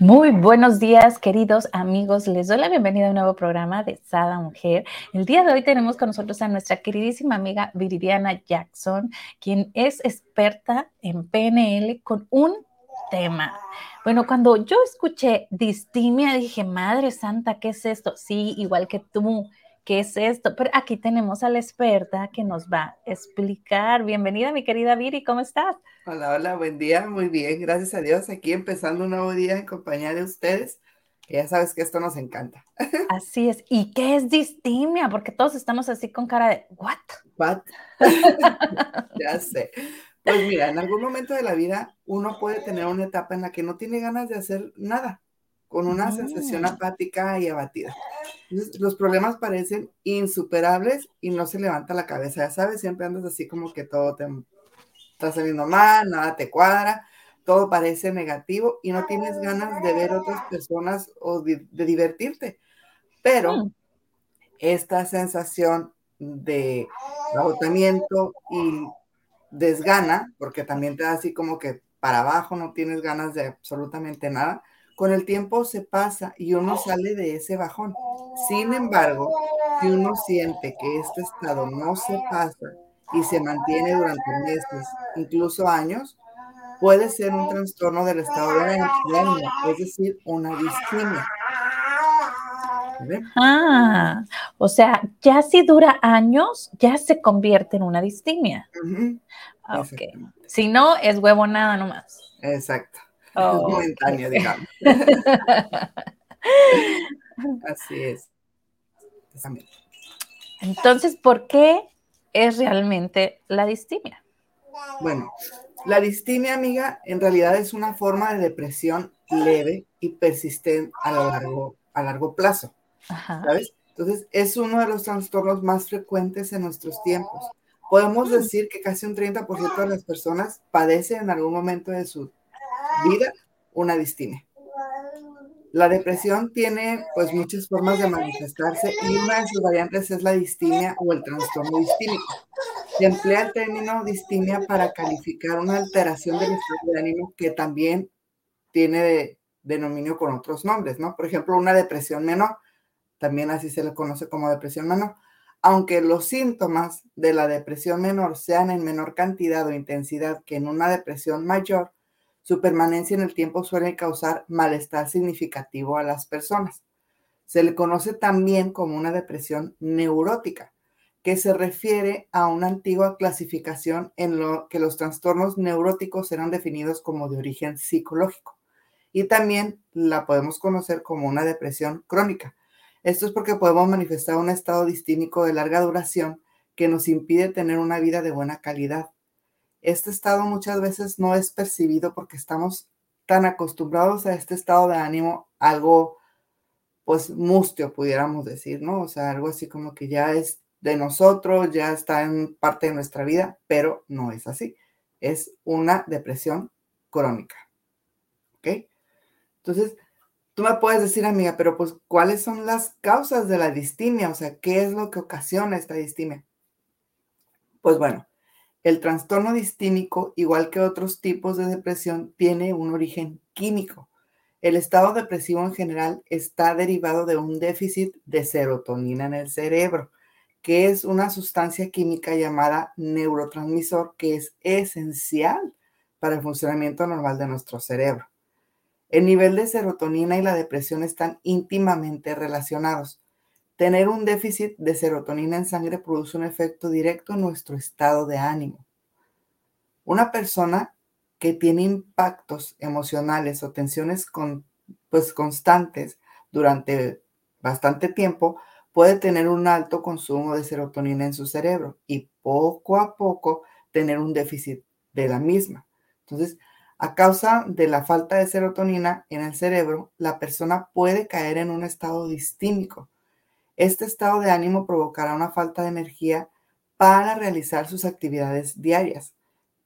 Muy buenos días, queridos amigos. Les doy la bienvenida a un nuevo programa de Sada Mujer. El día de hoy tenemos con nosotros a nuestra queridísima amiga Viridiana Jackson, quien es experta en PNL con un tema. Bueno, cuando yo escuché distimia, dije, Madre Santa, ¿qué es esto? Sí, igual que tú. ¿Qué es esto? Pero aquí tenemos a la experta que nos va a explicar. Bienvenida, mi querida Viri, ¿cómo estás? Hola, hola, buen día, muy bien, gracias a Dios. Aquí empezando un nuevo día en compañía de ustedes. ya sabes que esto nos encanta. Así es. ¿Y qué es distimia? Porque todos estamos así con cara de, ¿what? ¿What? ya sé. Pues mira, en algún momento de la vida uno puede tener una etapa en la que no tiene ganas de hacer nada, con una sensación mm. apática y abatida los problemas parecen insuperables y no se levanta la cabeza, ya sabes, siempre andas así como que todo te está saliendo mal, nada te cuadra, todo parece negativo y no tienes ganas de ver otras personas o de, divertirte. Pero mm. esta sensación de agotamiento y desgana, porque también te da así como que para abajo no tienes ganas de absolutamente nada, con el tiempo se pasa y uno sale de ese bajón. Sin embargo, si uno siente que este estado no se pasa y se mantiene durante meses, incluso años, puede ser un trastorno del estado de ánimo, es decir, una distimia. Ah, o sea, ya si dura años, ya se convierte en una distimia. Si no, es huevo nada nomás. Exacto. Oh, momentáneo, digamos. Así es. Entonces, ¿por qué es realmente la distimia? Bueno, la distimia, amiga, en realidad es una forma de depresión leve y persistente a largo, a largo plazo. ¿Sabes? Entonces, es uno de los trastornos más frecuentes en nuestros tiempos. Podemos mm. decir que casi un 30% de las personas padecen en algún momento de su vida una distimia. La depresión tiene pues muchas formas de manifestarse y una de sus variantes es la distimia o el trastorno distímico. Se emplea el término distimia para calificar una alteración del estado de ánimo que también tiene de, denominio con otros nombres, ¿no? Por ejemplo, una depresión menor, también así se le conoce como depresión menor. Aunque los síntomas de la depresión menor sean en menor cantidad o intensidad que en una depresión mayor, su permanencia en el tiempo suele causar malestar significativo a las personas. Se le conoce también como una depresión neurótica, que se refiere a una antigua clasificación en lo que los trastornos neuróticos eran definidos como de origen psicológico. Y también la podemos conocer como una depresión crónica. Esto es porque podemos manifestar un estado distímico de larga duración que nos impide tener una vida de buena calidad este estado muchas veces no es percibido porque estamos tan acostumbrados a este estado de ánimo, algo pues mustio, pudiéramos decir, ¿no? O sea, algo así como que ya es de nosotros, ya está en parte de nuestra vida, pero no es así. Es una depresión crónica. ¿Ok? Entonces, tú me puedes decir, amiga, pero pues, ¿cuáles son las causas de la distimia? O sea, ¿qué es lo que ocasiona esta distimia? Pues bueno, el trastorno distímico, igual que otros tipos de depresión, tiene un origen químico. El estado depresivo en general está derivado de un déficit de serotonina en el cerebro, que es una sustancia química llamada neurotransmisor que es esencial para el funcionamiento normal de nuestro cerebro. El nivel de serotonina y la depresión están íntimamente relacionados. Tener un déficit de serotonina en sangre produce un efecto directo en nuestro estado de ánimo. Una persona que tiene impactos emocionales o tensiones pues, constantes durante bastante tiempo puede tener un alto consumo de serotonina en su cerebro y poco a poco tener un déficit de la misma. Entonces, a causa de la falta de serotonina en el cerebro, la persona puede caer en un estado distímico este estado de ánimo provocará una falta de energía para realizar sus actividades diarias.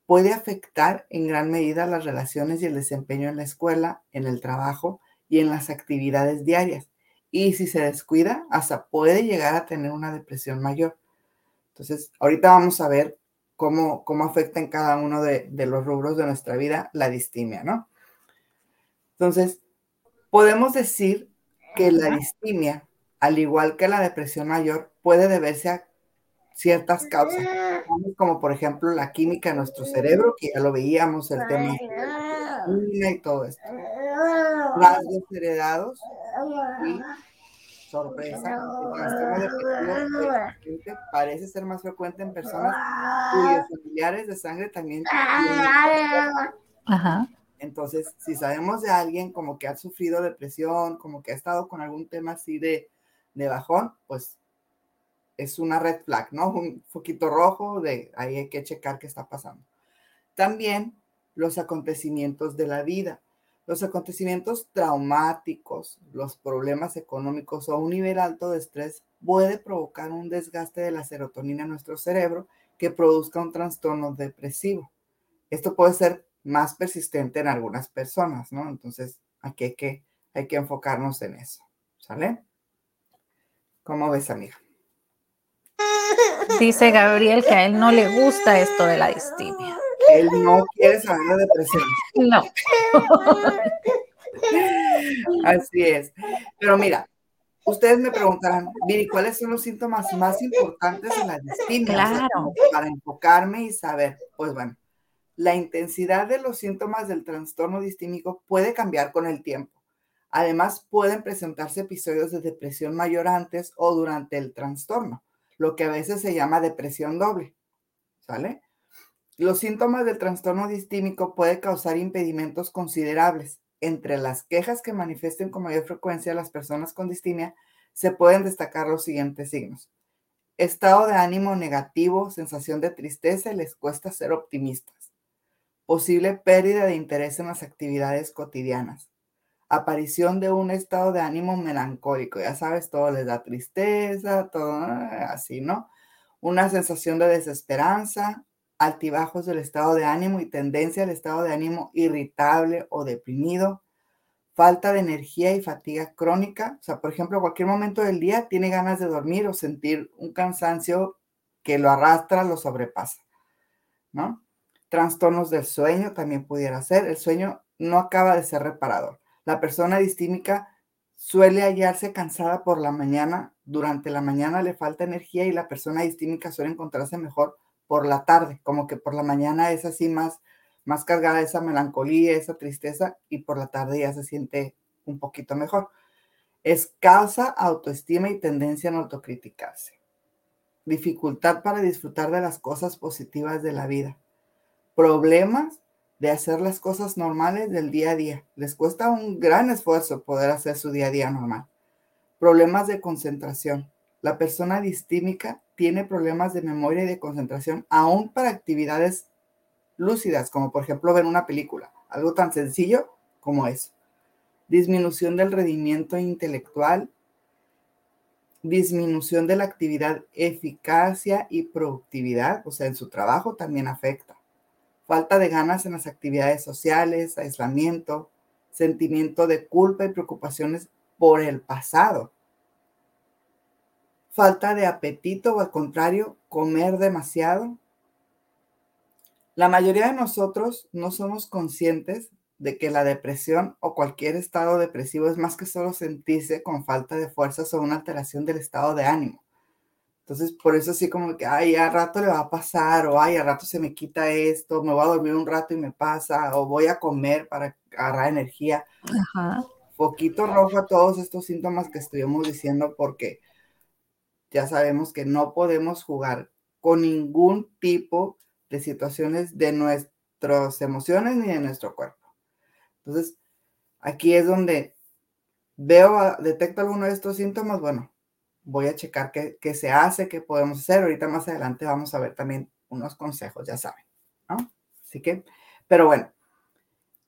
Puede afectar en gran medida las relaciones y el desempeño en la escuela, en el trabajo y en las actividades diarias. Y si se descuida, hasta puede llegar a tener una depresión mayor. Entonces, ahorita vamos a ver cómo, cómo afecta en cada uno de, de los rubros de nuestra vida la distimia, ¿no? Entonces, Podemos decir que la distimia, al igual que la depresión mayor, puede deberse a ciertas causas, como por ejemplo la química de nuestro cerebro, que ya lo veíamos, el tema y todo esto. Rasgos heredados y sorpresa, parece ser más frecuente en personas cuyos familiares de sangre también Ajá. Entonces, si sabemos de alguien como que ha sufrido depresión, como que ha estado con algún tema así de, de bajón, pues es una red flag, ¿no? Un foquito rojo de ahí hay que checar qué está pasando. También los acontecimientos de la vida. Los acontecimientos traumáticos, los problemas económicos o un nivel alto de estrés puede provocar un desgaste de la serotonina en nuestro cerebro que produzca un trastorno depresivo. Esto puede ser más persistente en algunas personas, ¿no? Entonces, aquí hay que, hay que enfocarnos en eso, ¿sale? ¿Cómo ves, amiga? Dice Gabriel que a él no le gusta esto de la distimia. Él no quiere saber de depresión. No. Así es. Pero mira, ustedes me preguntarán, Viri, ¿cuáles son los síntomas más importantes de la distimia? Claro. para enfocarme y saber, pues bueno, la intensidad de los síntomas del trastorno distímico puede cambiar con el tiempo. Además, pueden presentarse episodios de depresión mayor antes o durante el trastorno, lo que a veces se llama depresión doble. Los síntomas del trastorno distímico pueden causar impedimentos considerables. Entre las quejas que manifiesten con mayor frecuencia las personas con distimia, se pueden destacar los siguientes signos. Estado de ánimo negativo, sensación de tristeza y les cuesta ser optimistas posible pérdida de interés en las actividades cotidianas, aparición de un estado de ánimo melancólico, ya sabes, todo les da tristeza, todo ah, así, ¿no? Una sensación de desesperanza, altibajos del estado de ánimo y tendencia al estado de ánimo irritable o deprimido, falta de energía y fatiga crónica, o sea, por ejemplo, cualquier momento del día tiene ganas de dormir o sentir un cansancio que lo arrastra, lo sobrepasa, ¿no? Trastornos del sueño también pudiera ser. El sueño no acaba de ser reparador. La persona distímica suele hallarse cansada por la mañana. Durante la mañana le falta energía y la persona distímica suele encontrarse mejor por la tarde, como que por la mañana es así más, más cargada esa melancolía, esa tristeza y por la tarde ya se siente un poquito mejor. Escasa autoestima y tendencia a autocriticarse. Dificultad para disfrutar de las cosas positivas de la vida problemas de hacer las cosas normales del día a día. Les cuesta un gran esfuerzo poder hacer su día a día normal. Problemas de concentración. La persona distímica tiene problemas de memoria y de concentración aún para actividades lúcidas, como por ejemplo ver una película. Algo tan sencillo como eso. Disminución del rendimiento intelectual. Disminución de la actividad, eficacia y productividad, o sea, en su trabajo también afecta falta de ganas en las actividades sociales, aislamiento, sentimiento de culpa y preocupaciones por el pasado, falta de apetito o al contrario, comer demasiado. La mayoría de nosotros no somos conscientes de que la depresión o cualquier estado depresivo es más que solo sentirse con falta de fuerzas o una alteración del estado de ánimo. Entonces, por eso así como que, ay, a rato le va a pasar, o ay, a rato se me quita esto, me voy a dormir un rato y me pasa, o voy a comer para agarrar energía. Ajá. Poquito rojo a todos estos síntomas que estuvimos diciendo porque ya sabemos que no podemos jugar con ningún tipo de situaciones de nuestras emociones ni de nuestro cuerpo. Entonces, aquí es donde veo, detecto alguno de estos síntomas, bueno, voy a checar qué, se hace, qué podemos hacer. Ahorita más adelante vamos a ver también unos consejos, ya saben, ¿no? Así que, pero bueno,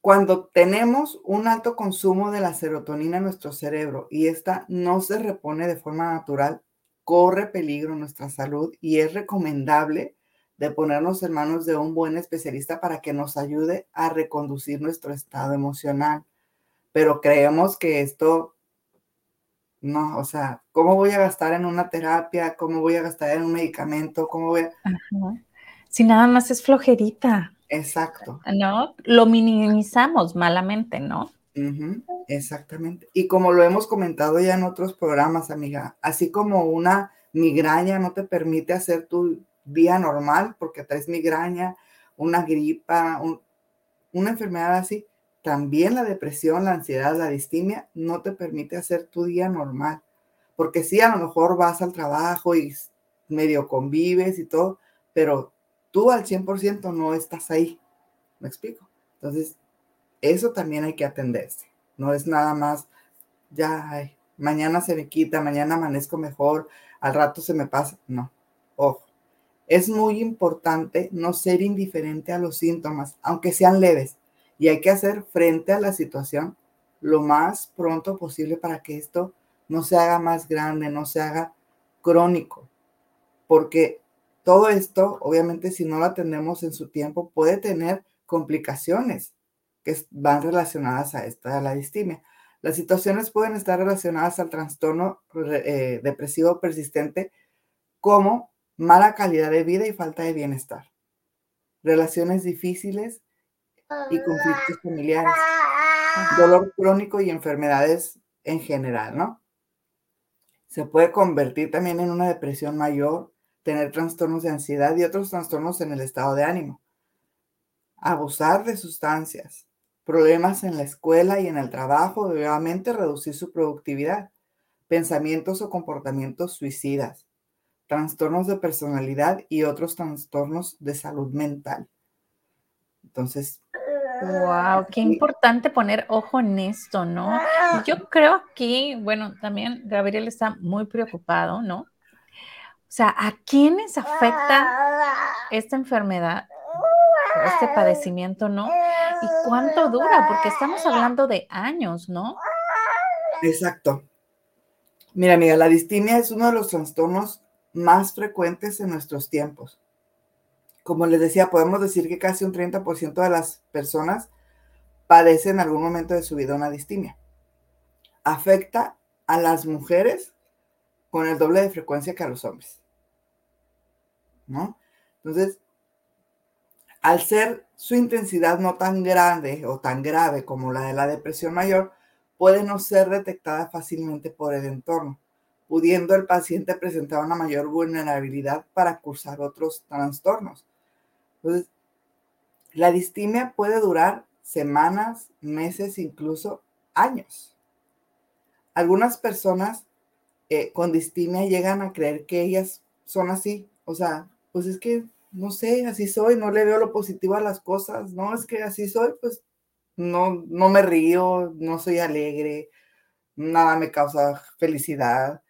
cuando tenemos un alto consumo de la serotonina en nuestro cerebro y esta no se repone de forma natural, corre peligro nuestra salud y es recomendable de ponernos en manos de un buen especialista para que nos ayude a reconducir nuestro estado emocional. Pero creemos que esto no, o sea, ¿cómo voy a gastar en una terapia? ¿Cómo voy a gastar en un medicamento? ¿Cómo voy a... Si nada más es flojerita. Exacto. ¿No? Lo minimizamos malamente, ¿no? Exactamente. Y como lo hemos comentado ya en otros programas, amiga, así como una migraña no te permite hacer tu día normal porque traes migraña, una gripa, una enfermedad así, también la depresión, la ansiedad, la distimia no te permite hacer tu día normal. Porque sí, a lo mejor vas al trabajo y medio convives y todo, pero tú al 100% no estás ahí. ¿Me explico? Entonces, eso también hay que atenderse. No es nada más, ya, mañana se me quita, mañana amanezco mejor, al rato se me pasa. No, ojo. Es muy importante no ser indiferente a los síntomas, aunque sean leves, y hay que hacer frente a la situación lo más pronto posible para que esto no se haga más grande, no se haga crónico, porque todo esto, obviamente, si no lo atendemos en su tiempo, puede tener complicaciones que van relacionadas a esta, a la distimia. Las situaciones pueden estar relacionadas al trastorno eh, depresivo persistente como mala calidad de vida y falta de bienestar, relaciones difíciles y conflictos familiares, dolor crónico y enfermedades en general, ¿no? Se puede convertir también en una depresión mayor, tener trastornos de ansiedad y otros trastornos en el estado de ánimo, abusar de sustancias, problemas en la escuela y en el trabajo, nuevamente reducir su productividad, pensamientos o comportamientos suicidas, trastornos de personalidad y otros trastornos de salud mental. Entonces, Wow, qué importante poner ojo en esto, ¿no? Yo creo aquí, bueno, también Gabriel está muy preocupado, ¿no? O sea, ¿a quiénes afecta esta enfermedad, este padecimiento, ¿no? ¿Y cuánto dura? Porque estamos hablando de años, ¿no? Exacto. Mira, mira, la distimia es uno de los trastornos más frecuentes en nuestros tiempos como les decía, podemos decir que casi un 30% de las personas padecen en algún momento de su vida una distimia. Afecta a las mujeres con el doble de frecuencia que a los hombres. ¿No? Entonces, al ser su intensidad no tan grande o tan grave como la de la depresión mayor, puede no ser detectada fácilmente por el entorno, pudiendo el paciente presentar una mayor vulnerabilidad para cursar otros trastornos, entonces, la distimia puede durar semanas, meses, incluso años. Algunas personas eh, con distimia llegan a creer que ellas son así. O sea, pues es que, no sé, así soy, no le veo lo positivo a las cosas, no, es que así soy, pues no, no me río, no soy alegre, nada me causa felicidad,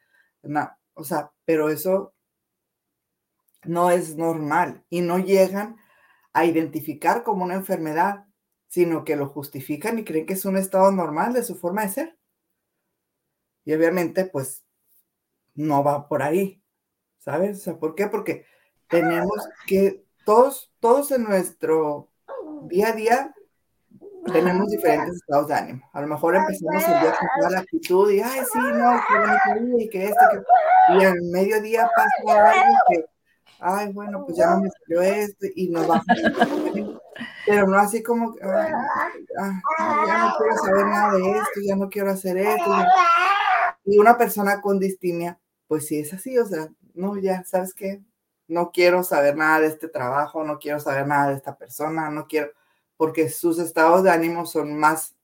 nada. O sea, pero eso no es normal y no llegan a identificar como una enfermedad, sino que lo justifican y creen que es un estado normal de su forma de ser. Y obviamente, pues, no va por ahí, ¿sabes? O sea, ¿por qué? Porque tenemos que, todos, todos en nuestro día a día tenemos diferentes estados de ánimo. A lo mejor empezamos el día con toda la actitud y, ay, sí, no, qué y que esto, que... Y al mediodía pasa algo que ay, bueno, pues ya no me salió esto y nos va Pero no así como, ay, ya no quiero saber nada de esto, ya no quiero hacer esto. Y una persona con distimia, pues sí es así, o sea, no, ya, ¿sabes qué? No quiero saber nada de este trabajo, no quiero saber nada de esta persona, no quiero, porque sus estados de ánimo son más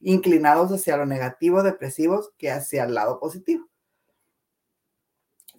inclinados hacia lo negativo, depresivos, que hacia el lado positivo.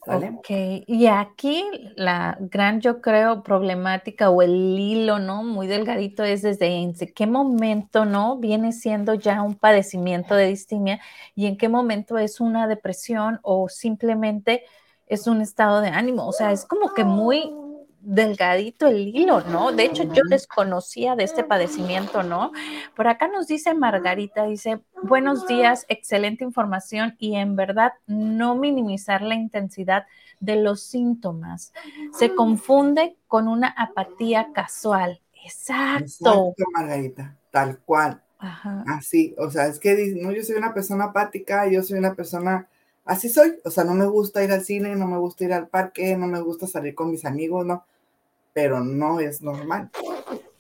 Ok, y aquí la gran, yo creo, problemática o el hilo, ¿no? Muy delgadito es desde en qué momento, ¿no? Viene siendo ya un padecimiento de distimia y en qué momento es una depresión o simplemente es un estado de ánimo. O sea, es como que muy delgadito el hilo, ¿no? De hecho, yo desconocía de este padecimiento, ¿no? Por acá nos dice Margarita, dice, buenos días, excelente información y en verdad no minimizar la intensidad de los síntomas. Se confunde con una apatía casual. Exacto. Exacto, Margarita, tal cual. Ajá. Así, o sea, es que no, yo soy una persona apática, yo soy una persona, así soy, o sea, no me gusta ir al cine, no me gusta ir al parque, no me gusta salir con mis amigos, no pero no es normal.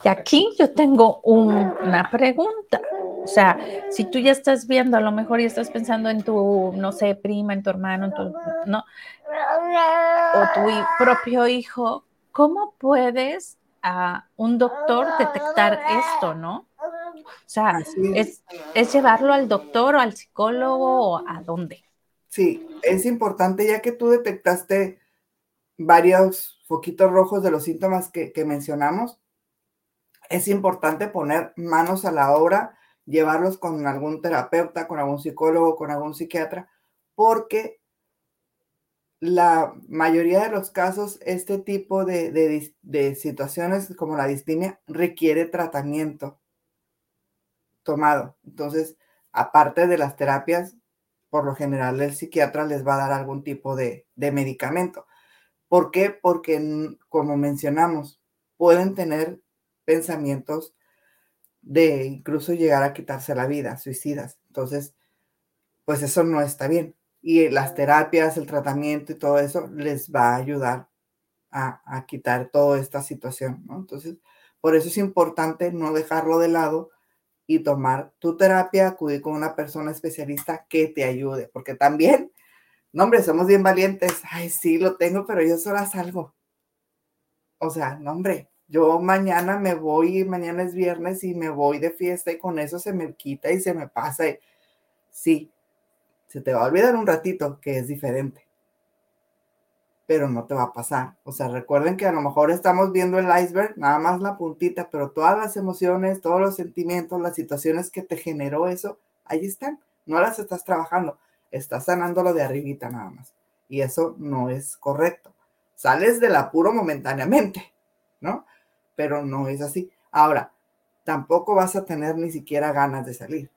Y aquí yo tengo una pregunta. O sea, si tú ya estás viendo, a lo mejor ya estás pensando en tu, no sé, prima, en tu hermano, en tu, no, o tu propio hijo, ¿cómo puedes a un doctor detectar esto, no? O sea, es. Es, llevarlo al doctor o al psicólogo o a dónde. Sí, es importante ya que tú detectaste varios foquitos rojos de los síntomas que, mencionamos, es importante poner manos a la obra, llevarlos con algún terapeuta, con algún psicólogo, con algún psiquiatra, porque la mayoría de los casos, este tipo de, situaciones como la distimia requiere tratamiento tomado. Entonces, aparte de las terapias, por lo general el psiquiatra les va a dar algún tipo de, de medicamento. ¿Por qué? Porque, como mencionamos, pueden tener pensamientos de incluso llegar a quitarse la vida, suicidas. Entonces, pues eso no está bien y las terapias, el tratamiento y todo eso les va a ayudar a, quitar toda esta situación, ¿no? Entonces, por eso es importante no dejarlo de lado y tomar tu terapia, acudir con una persona especialista que te ayude, porque también, no hombre, somos bien valientes, ay, sí, lo tengo, pero yo sola salgo. O sea, no hombre, yo mañana me voy, mañana es viernes y me voy de fiesta y con eso se me quita y se me pasa. sí, se te va a olvidar un ratito que es diferente, pero no te va a pasar. O sea, recuerden que a lo mejor estamos viendo el iceberg, nada más la puntita, pero todas las emociones, todos los sentimientos, las situaciones que te generó eso, ahí están. No las estás trabajando, estás sanándolo de arribita nada más. Y eso no es correcto. Sales del apuro momentáneamente, ¿no? Pero no es así. Ahora, tampoco vas a tener ni siquiera ganas de salir.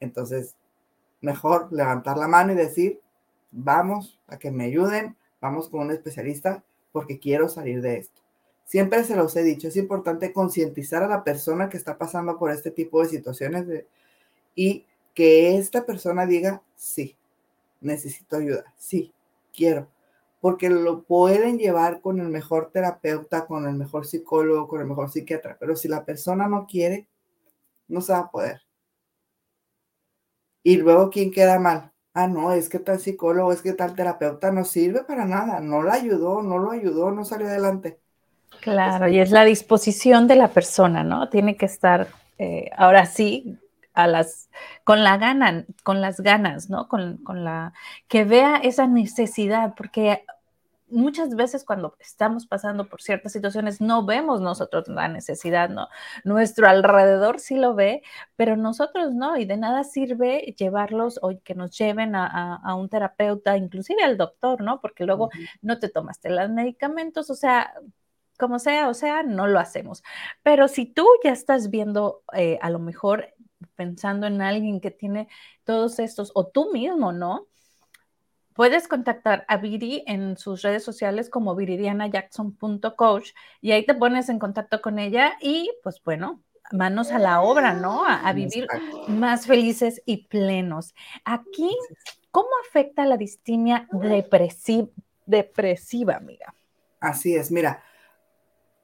Entonces, mejor levantar la mano y decir, vamos a que me ayuden, vamos con un especialista porque quiero salir de esto. Siempre se los he dicho, es importante concientizar a la persona que está pasando por este tipo de situaciones y que esta persona diga, sí, necesito ayuda, sí, quiero, porque lo pueden llevar con el mejor terapeuta, con el mejor psicólogo, con el mejor psiquiatra, pero si la persona no quiere, no se va a poder. Y luego, ¿quién queda mal? Ah, no, es que tal psicólogo, es que tal terapeuta no sirve para nada, no la ayudó, no lo ayudó, no salió adelante. Claro, y es la disposición de la persona, ¿no? Tiene que estar, eh, ahora sí, a las, con la gana, con las ganas, ¿no? Con, con la, que vea esa necesidad, porque muchas veces cuando estamos pasando por ciertas situaciones no vemos nosotros la necesidad, ¿no? Nuestro alrededor sí lo ve, pero nosotros no, y de nada sirve llevarlos o que nos lleven a, un terapeuta, inclusive al doctor, ¿no? Porque luego no te tomaste los medicamentos, o sea, como sea, o sea, no lo hacemos. Pero si tú ya estás viendo eh, a lo mejor pensando en alguien que tiene todos estos, o tú mismo, ¿no? Puedes contactar a Viri en sus redes sociales como viridianajackson.coach y ahí te pones en contacto con ella y pues bueno, manos a la obra, ¿no? A, vivir más felices y plenos. Aquí, ¿cómo afecta la distimia depresiva, depresiva, amiga? Así es, mira,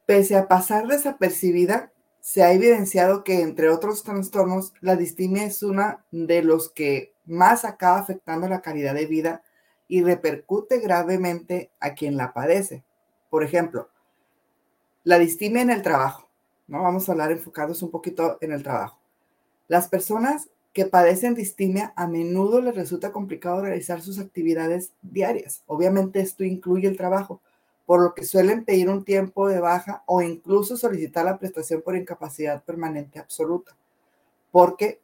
pese a pasar desapercibida, se ha evidenciado que entre otros trastornos, la distimia es una de los que más acaba afectando la calidad de vida y repercute gravemente a quien la padece. Por ejemplo, la distimia en el trabajo. ¿no? Vamos a hablar enfocados un poquito en el trabajo. Las personas que padecen distimia a menudo les resulta complicado realizar sus actividades diarias. Obviamente esto incluye el trabajo, por lo que suelen pedir un tiempo de baja o incluso solicitar la prestación por incapacidad permanente absoluta, porque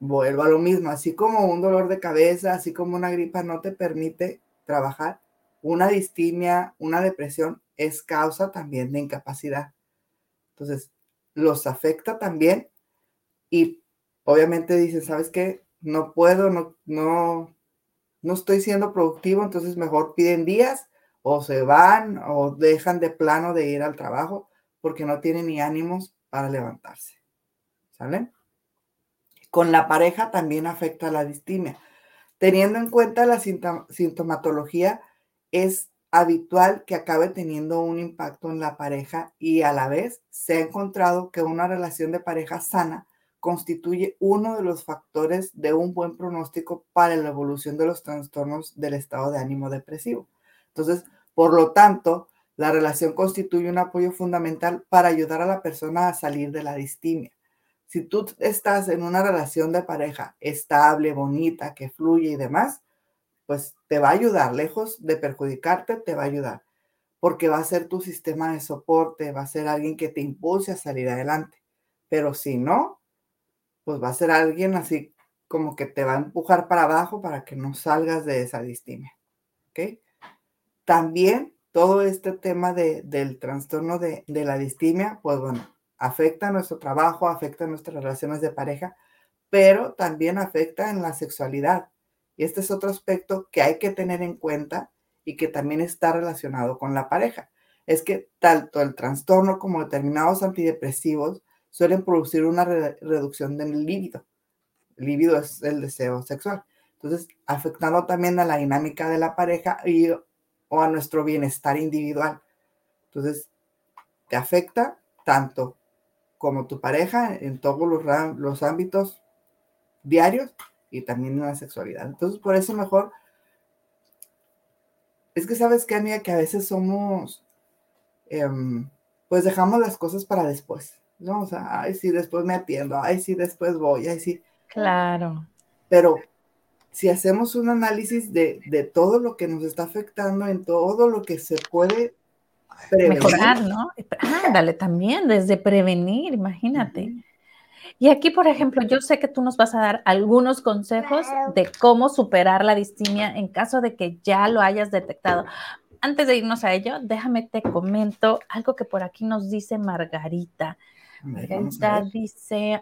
vuelvo a lo mismo, así como un dolor de cabeza, así como una gripa no te permite trabajar, una distimia, una depresión es causa también de incapacidad. Entonces, los afecta también y obviamente dicen, ¿sabes qué? No puedo, no, no, no estoy siendo productivo, entonces mejor piden días o se van o dejan de plano de ir al trabajo porque no tienen ni ánimos para levantarse. ¿Sale? Con la pareja también afecta la distimia. Teniendo en cuenta la sintomatología, es habitual que acabe teniendo un impacto en la pareja y a la vez se ha encontrado que una relación de pareja sana constituye uno de los factores de un buen pronóstico para la evolución de los trastornos del estado de ánimo depresivo. Entonces, por lo tanto, la relación constituye un apoyo fundamental para ayudar a la persona a salir de la distimia. Si tú estás en una relación de pareja estable, bonita, que fluye y demás, pues te va a ayudar, lejos de perjudicarte, te va a ayudar, porque va a ser tu sistema de soporte, va a ser alguien que te impulse a salir adelante. Pero si no, pues va a ser alguien así como que te va a empujar para abajo para que no salgas de esa distimia. ¿Ok? También todo este tema del trastorno de, de la distimia, pues bueno, afecta nuestro trabajo, afecta nuestras relaciones de pareja, pero también afecta en la sexualidad. Y este es otro aspecto que hay que tener en cuenta y que también está relacionado con la pareja. Es que tanto el trastorno como determinados antidepresivos suelen producir una reducción del líbido. El líbido es el deseo sexual. Entonces, afectando también a la dinámica de la pareja y, o a nuestro bienestar individual. Entonces, te afecta tanto como tu pareja en todos los, los ámbitos diarios y también en la sexualidad. Entonces, por eso mejor, es que sabes que, amiga, que a veces somos, em, pues dejamos las cosas para después. ¿no? O sea, ay, sí, después me atiendo, ay, sí, después voy, ay, sí. Claro. Pero si hacemos un análisis de, de todo lo que nos está afectando, en todo lo que se puede prevenir. Mejorar, ¿no? Ándale, también, desde prevenir, imagínate. Y aquí, por ejemplo, yo sé que tú nos vas a dar algunos consejos de cómo superar la distimia en caso de que ya lo hayas detectado. Antes de irnos a ello, déjame te comento algo que por aquí nos dice Margarita. Margarita dice,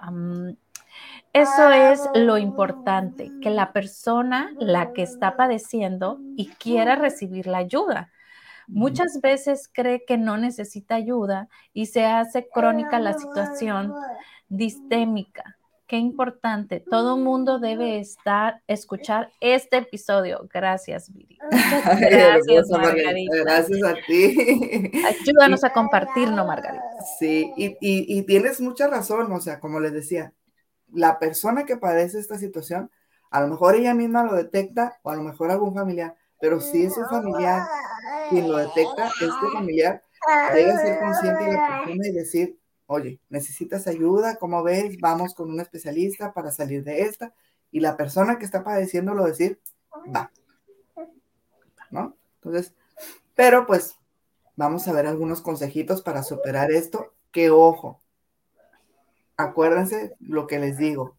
eso es lo importante, que la persona, la que está padeciendo y quiera recibir la ayuda. Muchas veces cree que no necesita ayuda y se hace crónica la situación distémica. Qué importante. Todo mundo debe estar, escuchar este episodio. Gracias, Viri. Gracias, Margarita. Gracias a ti. Ayúdanos a compartirlo, Margarita. Sí, y, y tienes mucha razón. O sea, como les decía, la persona que padece esta situación, a lo mejor ella misma lo detecta o a lo mejor algún familiar, pero si es un familiar quien lo detecta, este familiar debe ser consciente de la persona y decir, oye, necesitas ayuda, ¿cómo ves? Vamos con un especialista para salir de esta. Y la persona que está padeciéndolo decir, va. ¿No? Entonces, pero pues vamos a ver algunos consejitos para superar esto. Que ojo, acuérdense lo que les digo.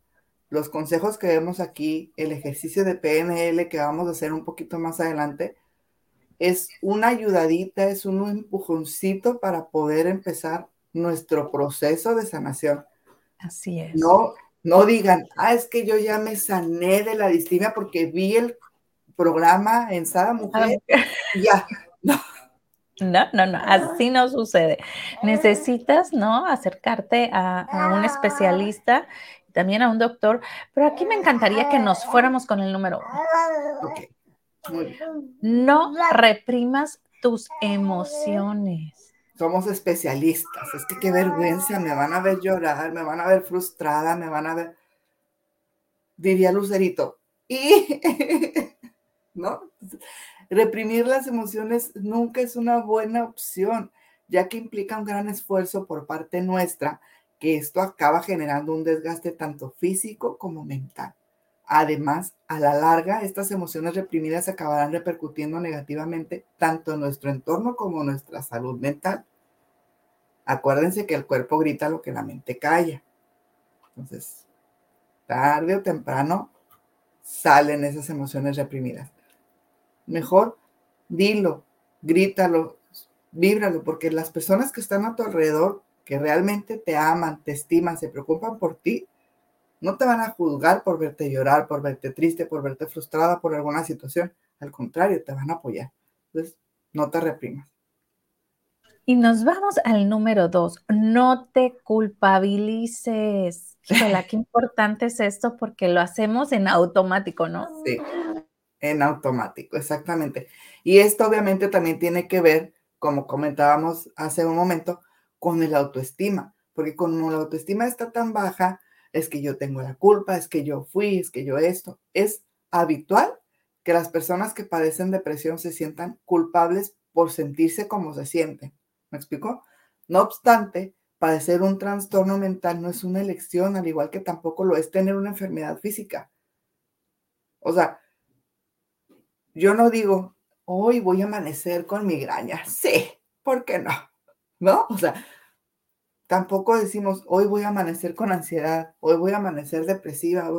Los consejos que vemos aquí, el ejercicio de PNL que vamos a hacer un poquito más adelante, es una ayudadita, es un empujoncito para poder empezar nuestro proceso de sanación. Así es. No, no digan, ah, es que yo ya me sané de la distimia porque vi el programa en Sada Mujer. ya, no. No, no, no, así no sucede. Necesitas, ¿no? Acercarte a, a, un especialista, también a un doctor, pero aquí me encantaría que nos fuéramos con el número uno. Okay. Muy bien. No reprimas tus emociones somos especialistas. Es que qué vergüenza, me van a ver llorar, me van a ver frustrada, me van a ver, diría Lucerito. Y, ¿no? Reprimir las emociones nunca es una buena opción, ya que implica un gran esfuerzo por parte nuestra, que esto acaba generando un desgaste tanto físico como mental. Además, a la larga, estas emociones reprimidas acabarán repercutiendo negativamente tanto en nuestro entorno como en nuestra salud mental. Acuérdense que el cuerpo grita lo que la mente calla. Entonces, tarde o temprano salen esas emociones reprimidas. Mejor dilo, grítalo, víbralo, porque las personas que están a tu alrededor, que realmente te aman, te estiman, se preocupan por ti, no te van a juzgar por verte llorar, por verte triste, por verte frustrada por alguna situación. Al contrario, te van a apoyar. Entonces, no te reprimas. Y nos vamos al número dos. No te culpabilices. Híjole, qué importante es esto porque lo hacemos en automático, ¿no? Sí, en automático, exactamente. Y esto obviamente también tiene que ver, como comentábamos hace un momento, con el autoestima, porque cuando la autoestima está tan baja, es que yo tengo la culpa, es que yo fui, es que yo esto. Es habitual que las personas que padecen depresión se sientan culpables por sentirse como se sienten. ¿Me explico? No obstante, padecer un trastorno mental no es una elección, al igual que tampoco lo es tener una enfermedad física. O sea, yo no digo, hoy voy a amanecer con migraña. Sí, ¿por qué no? ¿No? O sea, tampoco decimos, hoy voy a amanecer con ansiedad, hoy voy a amanecer depresiva.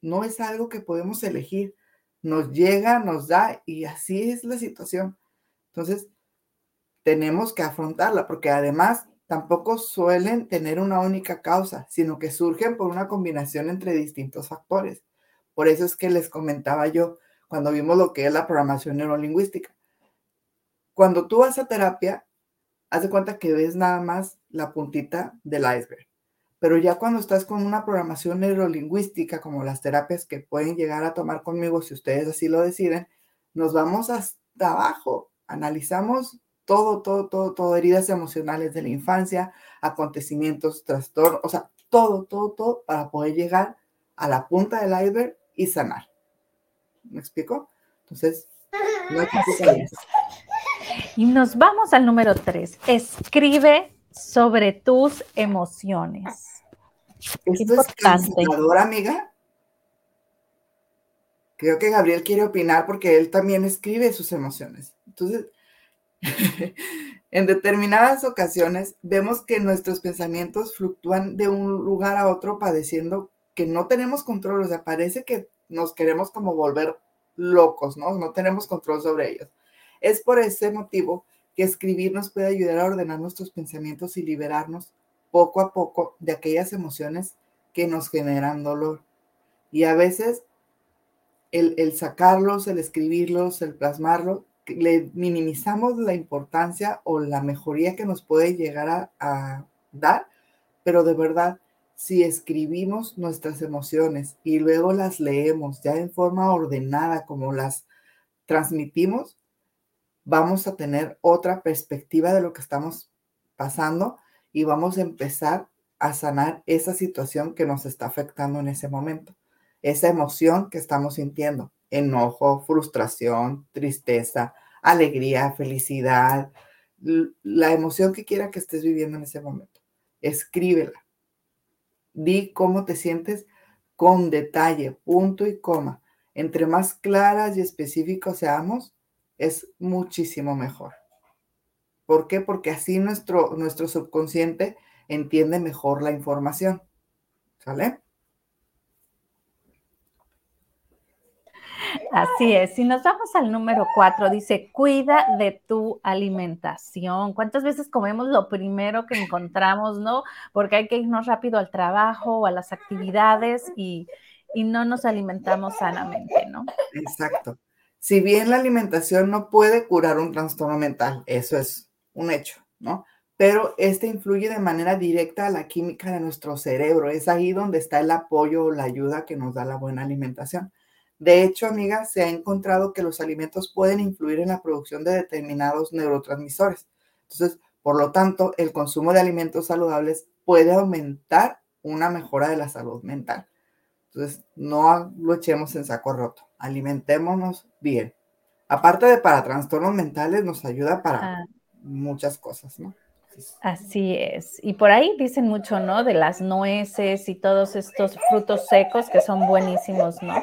No es algo que podemos elegir. Nos llega, nos da y así es la situación. Entonces, tenemos que afrontarla porque además tampoco suelen tener una única causa, sino que surgen por una combinación entre distintos factores. Por eso es que les comentaba yo cuando vimos lo que es la programación neurolingüística. Cuando tú vas a terapia, haz de cuenta que ves nada más la puntita del iceberg. Pero ya cuando estás con una programación neurolingüística, como las terapias que pueden llegar a tomar conmigo, si ustedes así lo deciden, nos vamos hasta abajo. Analizamos todo, todo, todo, todo, heridas emocionales de la infancia, acontecimientos, trastornos, o sea, todo, todo, todo para poder llegar a la punta del iceberg y sanar. ¿Me explico? Entonces, no hay que Y nos vamos al número tres. Escribe sobre tus emociones. Esto es cansador, amiga. Creo que Gabriel quiere opinar porque él también escribe sus emociones. Entonces, en determinadas ocasiones vemos que nuestros pensamientos fluctúan de un lugar a otro padeciendo que no tenemos control. O sea, parece que nos queremos como volver locos, ¿no? No tenemos control sobre ellos. Es por ese motivo que escribir nos puede ayudar a ordenar nuestros pensamientos y liberarnos poco a poco de aquellas emociones que nos generan dolor. Y a veces el, sacarlos, el escribirlos, el plasmarlos, le minimizamos la importancia o la mejoría que nos puede llegar a dar, pero de verdad si escribimos nuestras emociones y luego las leemos ya en forma ordenada como las transmitimos, vamos a tener otra perspectiva de lo que estamos pasando y vamos a empezar a sanar esa situación que nos está afectando en ese momento, esa emoción que estamos sintiendo, enojo, frustración, tristeza, alegría, felicidad, la emoción que quiera que estés viviendo en ese momento. Escríbela Di cómo te sientes con detalle, punto y coma. Entre más claras y específicos seamos, es muchísimo mejor. ¿Por qué? Porque así nuestro, nuestro subconsciente entiende mejor la información. ¿Sale? Así es. Si nos vamos al número cuatro, dice, cuida de tu alimentación. ¿Cuántas veces comemos lo primero que encontramos, no? Porque hay que irnos rápido al trabajo o a las actividades y, y no nos alimentamos sanamente, ¿no? Exacto. Si bien la alimentación no puede curar un trastorno mental, eso es un hecho, ¿no? Pero este influye de manera directa a la química de nuestro cerebro. Es ahí donde está el apoyo o la ayuda que nos da la buena alimentación. De hecho, amiga, se ha encontrado que los alimentos pueden influir en la producción de determinados neurotransmisores. Entonces, por lo tanto, el consumo de alimentos saludables puede aumentar una mejora de la salud mental. Entonces, no lo echemos en saco roto, alimentémonos bien. Aparte de para trastornos mentales, nos ayuda para ah. muchas cosas, ¿no? Así es. Y por ahí dicen mucho, ¿no? De las nueces y todos estos frutos secos que son buenísimos, ¿no?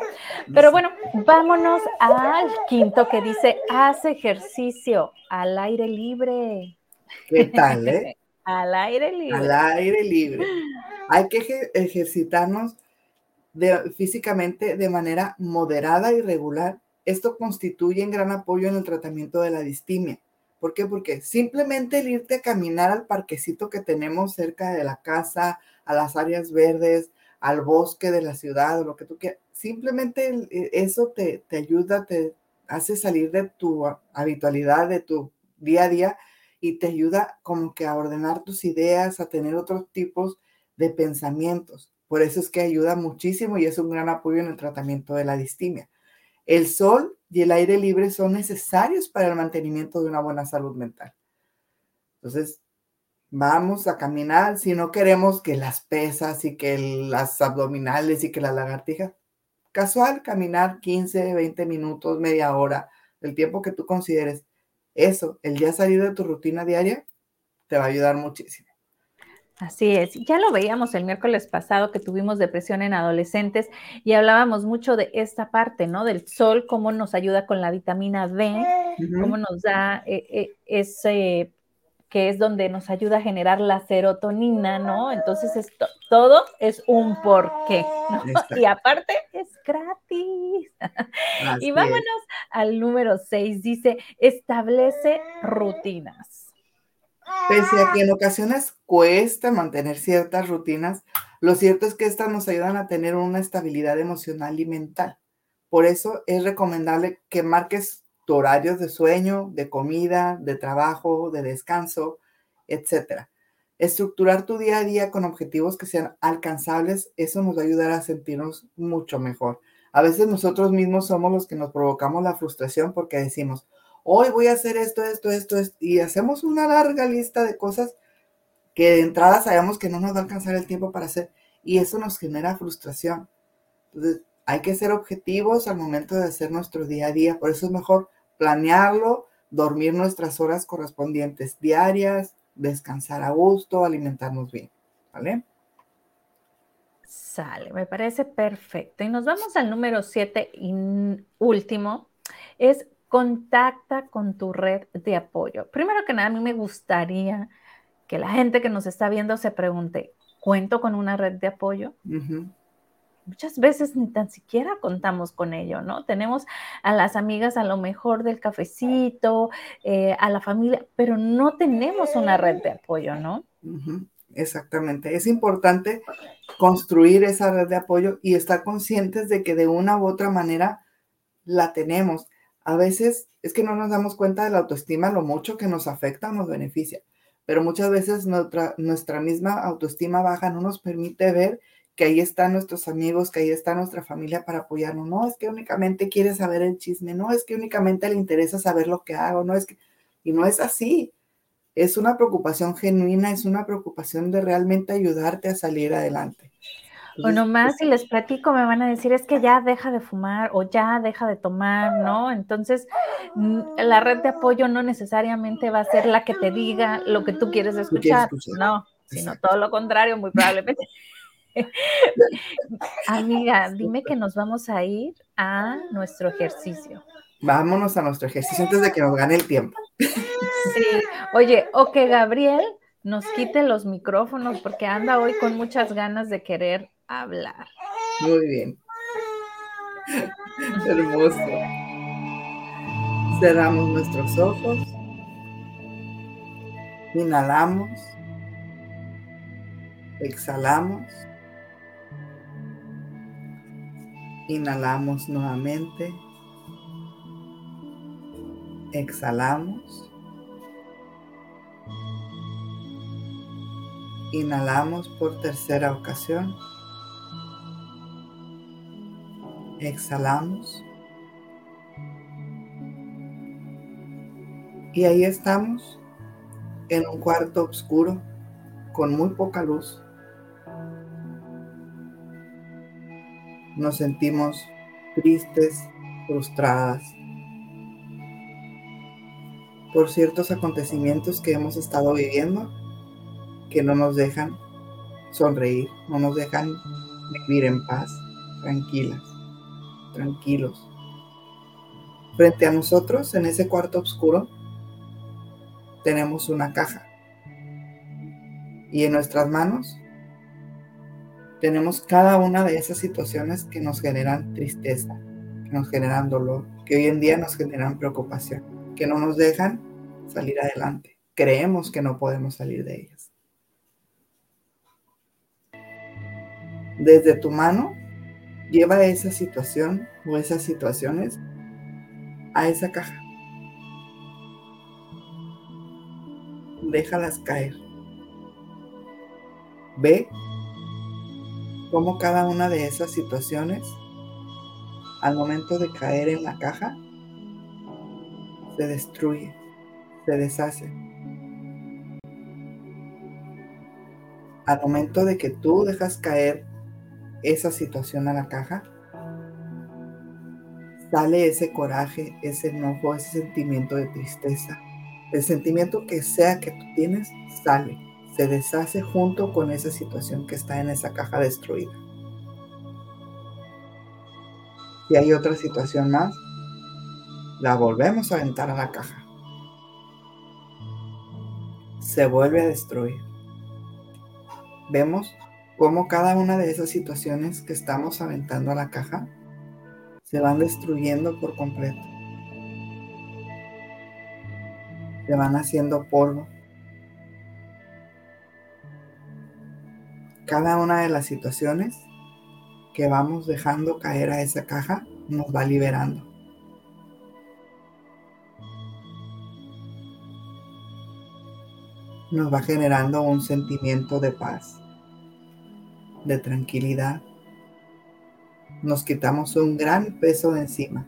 Pero bueno, vámonos al quinto que dice, haz ejercicio al aire libre. ¿Qué tal, eh? al aire libre. Al aire libre. Hay que ejercitarnos físicamente de manera moderada y regular. Esto constituye un gran apoyo en el tratamiento de la distimia ¿Por qué? Porque simplemente el irte a caminar al parquecito que tenemos cerca de la casa, a las áreas verdes, al bosque de la ciudad o lo que tú quieras, simplemente e, eso te, te ayuda, te hace salir de tu habitualidad, de tu día a día y te ayuda como que a ordenar tus ideas, a tener otros tipos de pensamientos. Por eso es que ayuda muchísimo y es un gran apoyo en el tratamiento de la distimia. El sol y el aire libre son necesarios para el mantenimiento de una buena salud mental. Entonces, Vamos a caminar si no queremos que las pesas y que las abdominales y que la lagartija. Casual, caminar 15, 20 minutos, media hora, el tiempo que tú consideres. Eso, el día salir de tu rutina diaria, te va a ayudar muchísimo. Así es, ya lo veíamos el miércoles pasado que tuvimos depresión en adolescentes y hablábamos mucho de esta parte, ¿no? Del sol, cómo nos ayuda con la vitamina D, cómo nos da eh, eh, ese, que es donde nos ayuda a generar la serotonina, ¿no? Entonces esto, todo es un porqué, ¿no? Y aparte es gratis. y vámonos al número 6, dice, establece rutinas. Pese a que en ocasiones cuesta mantener ciertas rutinas, lo cierto es que estas nos ayudan a tener una estabilidad emocional y mental. Por eso es recomendable que marques tu horario de sueño, de comida, de trabajo, de descanso, etc. Estructurar tu día a día con objetivos que sean alcanzables, eso nos va a ayudar a sentirnos mucho mejor. A veces nosotros mismos somos los que nos provocamos la frustración porque decimos, hoy voy a hacer esto, esto, esto, esto, y hacemos una larga lista de cosas que de entrada sabemos que no nos va a alcanzar el tiempo para hacer, y eso nos genera frustración. Entonces, hay que ser objetivos al momento de hacer nuestro día a día, por eso es mejor planearlo, dormir nuestras horas correspondientes diarias, descansar a gusto, alimentarnos bien, ¿vale? Sale, me parece perfecto. Y nos vamos al número siete y último, es contacta con tu red de apoyo. Primero que nada, a mí me gustaría que la gente que nos está viendo se pregunte, ¿cuento con una red de apoyo? Muchas veces ni tan siquiera contamos con ello, ¿no? Tenemos a las amigas a lo mejor del cafecito, eh, a la familia, pero no tenemos una red de apoyo, ¿no? Exactamente. Es importante construir esa red de apoyo y estar conscientes de que de una u otra manera la tenemos a veces es que no nos damos cuenta de la autoestima, lo mucho que nos afecta, nos beneficia, pero muchas veces nuestra, nuestra misma autoestima baja no nos permite ver que ahí están nuestros amigos, que ahí está nuestra familia para apoyarnos. No es que únicamente quiere saber el chisme, no es que únicamente le interesa saber lo que hago, no es que, y no es así. Es una preocupación genuina, es una preocupación de realmente ayudarte a salir adelante. O nomás si les platico me van a decir es que ya deja de fumar o ya deja de tomar, ¿no? Entonces, la red de apoyo no necesariamente va a ser la que te diga lo que tú quieres escuchar, no, sino todo lo contrario, muy probablemente. Amiga, dime que nos vamos a ir a nuestro ejercicio. Vámonos a nuestro ejercicio antes de que nos gane el tiempo. Sí, oye, o que Gabriel nos quite los micrófonos porque anda hoy con muchas ganas de querer hablar. Muy bien. Hermoso. Cerramos nuestros ojos. Inhalamos. Exhalamos. Inhalamos nuevamente. Exhalamos. Inhalamos por tercera ocasión. Exhalamos. Y ahí estamos en un cuarto oscuro con muy poca luz. Nos sentimos tristes, frustradas por ciertos acontecimientos que hemos estado viviendo que no nos dejan sonreír, no nos dejan vivir en paz, tranquilas tranquilos. Frente a nosotros, en ese cuarto oscuro, tenemos una caja. Y en nuestras manos tenemos cada una de esas situaciones que nos generan tristeza, que nos generan dolor, que hoy en día nos generan preocupación, que no nos dejan salir adelante. Creemos que no podemos salir de ellas. Desde tu mano lleva esa situación o esas situaciones a esa caja. Déjalas caer. Ve cómo cada una de esas situaciones, al momento de caer en la caja, se destruye, se deshace. al momento de que tú dejas caer esa situación a la caja, sale ese coraje, ese enojo, ese sentimiento de tristeza. El sentimiento que sea que tú tienes, sale, se deshace junto con esa situación que está en esa caja destruida. Si hay otra situación más, la volvemos a aventar a la caja. Se vuelve a destruir. Vemos cómo cada una de esas situaciones que estamos aventando a la caja se van destruyendo por completo. Se van haciendo polvo. Cada una de las situaciones que vamos dejando caer a esa caja nos va liberando. Nos va generando un sentimiento de paz, de tranquilidad, nos quitamos un gran peso de encima.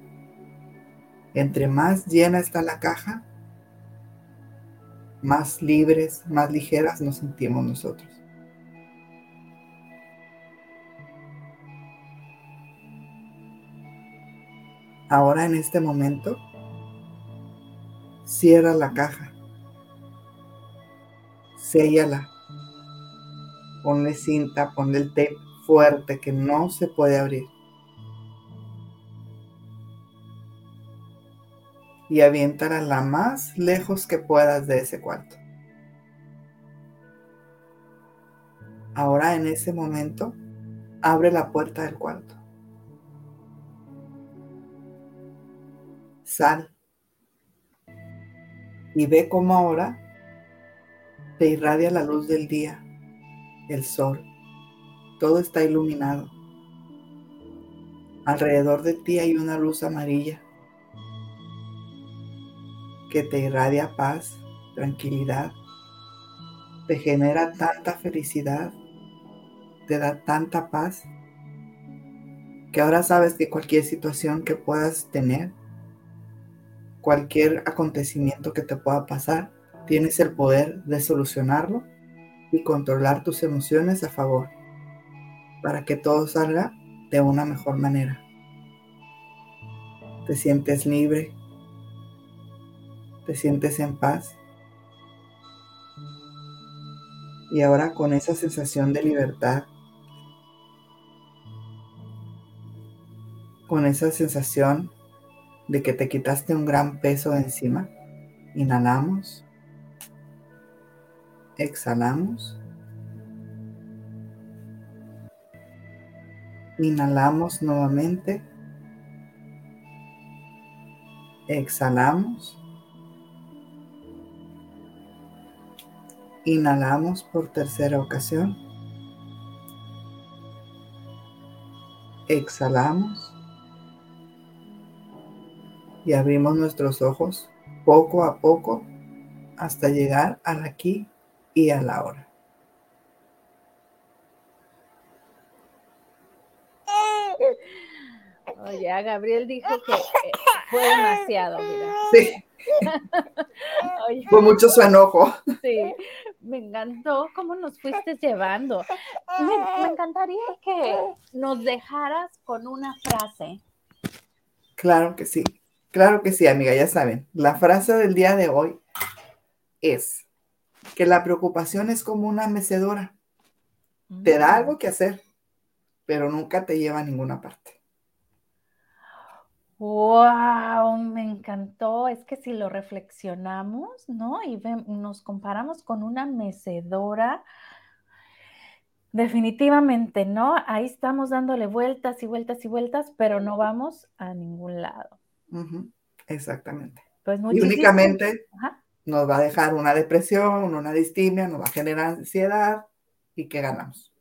Entre más llena está la caja, más libres, más ligeras nos sentimos nosotros. Ahora en este momento, cierra la caja, séllala, ponle cinta, ponle el tape fuerte que no se puede abrir. y aviéntala la más lejos que puedas de ese cuarto. Ahora en ese momento, abre la puerta del cuarto. Sal y ve cómo ahora te irradia la luz del día, el sol. Todo está iluminado. Alrededor de ti hay una luz amarilla que te irradia paz, tranquilidad, te genera tanta felicidad, te da tanta paz, que ahora sabes que cualquier situación que puedas tener, cualquier acontecimiento que te pueda pasar, tienes el poder de solucionarlo y controlar tus emociones a favor, para que todo salga de una mejor manera. Te sientes libre, te sientes en paz. Y ahora con esa sensación de libertad, con esa sensación de que te quitaste un gran peso de encima, inhalamos, exhalamos, inhalamos nuevamente, exhalamos. Inhalamos por tercera ocasión. Exhalamos. Y abrimos nuestros ojos poco a poco hasta llegar al aquí y a la hora. Oye, Gabriel dijo que eh, fue demasiado, mira. Sí. Fue mucho su enojo. Sí, me encantó cómo nos fuiste llevando. Me, encantaría que nos dejaras con una frase. Claro que sí, claro que sí, amiga, ya saben. La frase del día de hoy es que la preocupación es como una mecedora. Te da algo que hacer, pero nunca te lleva a ninguna parte. ¡Wow! Me encantó. Es que si lo reflexionamos, ¿no? Y nos comparamos con una mecedora, definitivamente, ¿no? Ahí estamos dándole vueltas y vueltas y vueltas, pero no vamos a ningún lado. Exactamente. Pues y únicamente nos va a dejar una depresión, una distimia, nos va a generar ansiedad y ¿qué ganamos?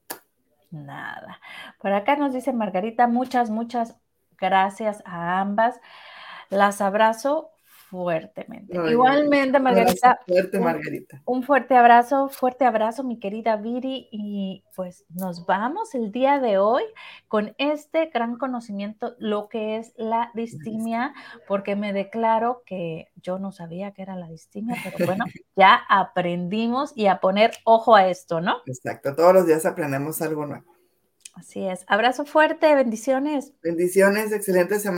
Nada. Por acá nos dice Margarita, muchas, muchas Gracias a ambas. Las abrazo fuertemente. Igualmente, Margarita. Fuerte, Margarita. Un, fuerte abrazo, fuerte abrazo, mi querida Viri. Y pues nos vamos el día de hoy con este gran conocimiento, lo que es la distimia, porque me declaro que yo no sabía que era la distimia, pero bueno, ya aprendimos y a poner ojo a esto, ¿no? Exacto, todos los días aprendemos algo nuevo. Así es. Abrazo fuerte, bendiciones. Bendiciones, excelente semana.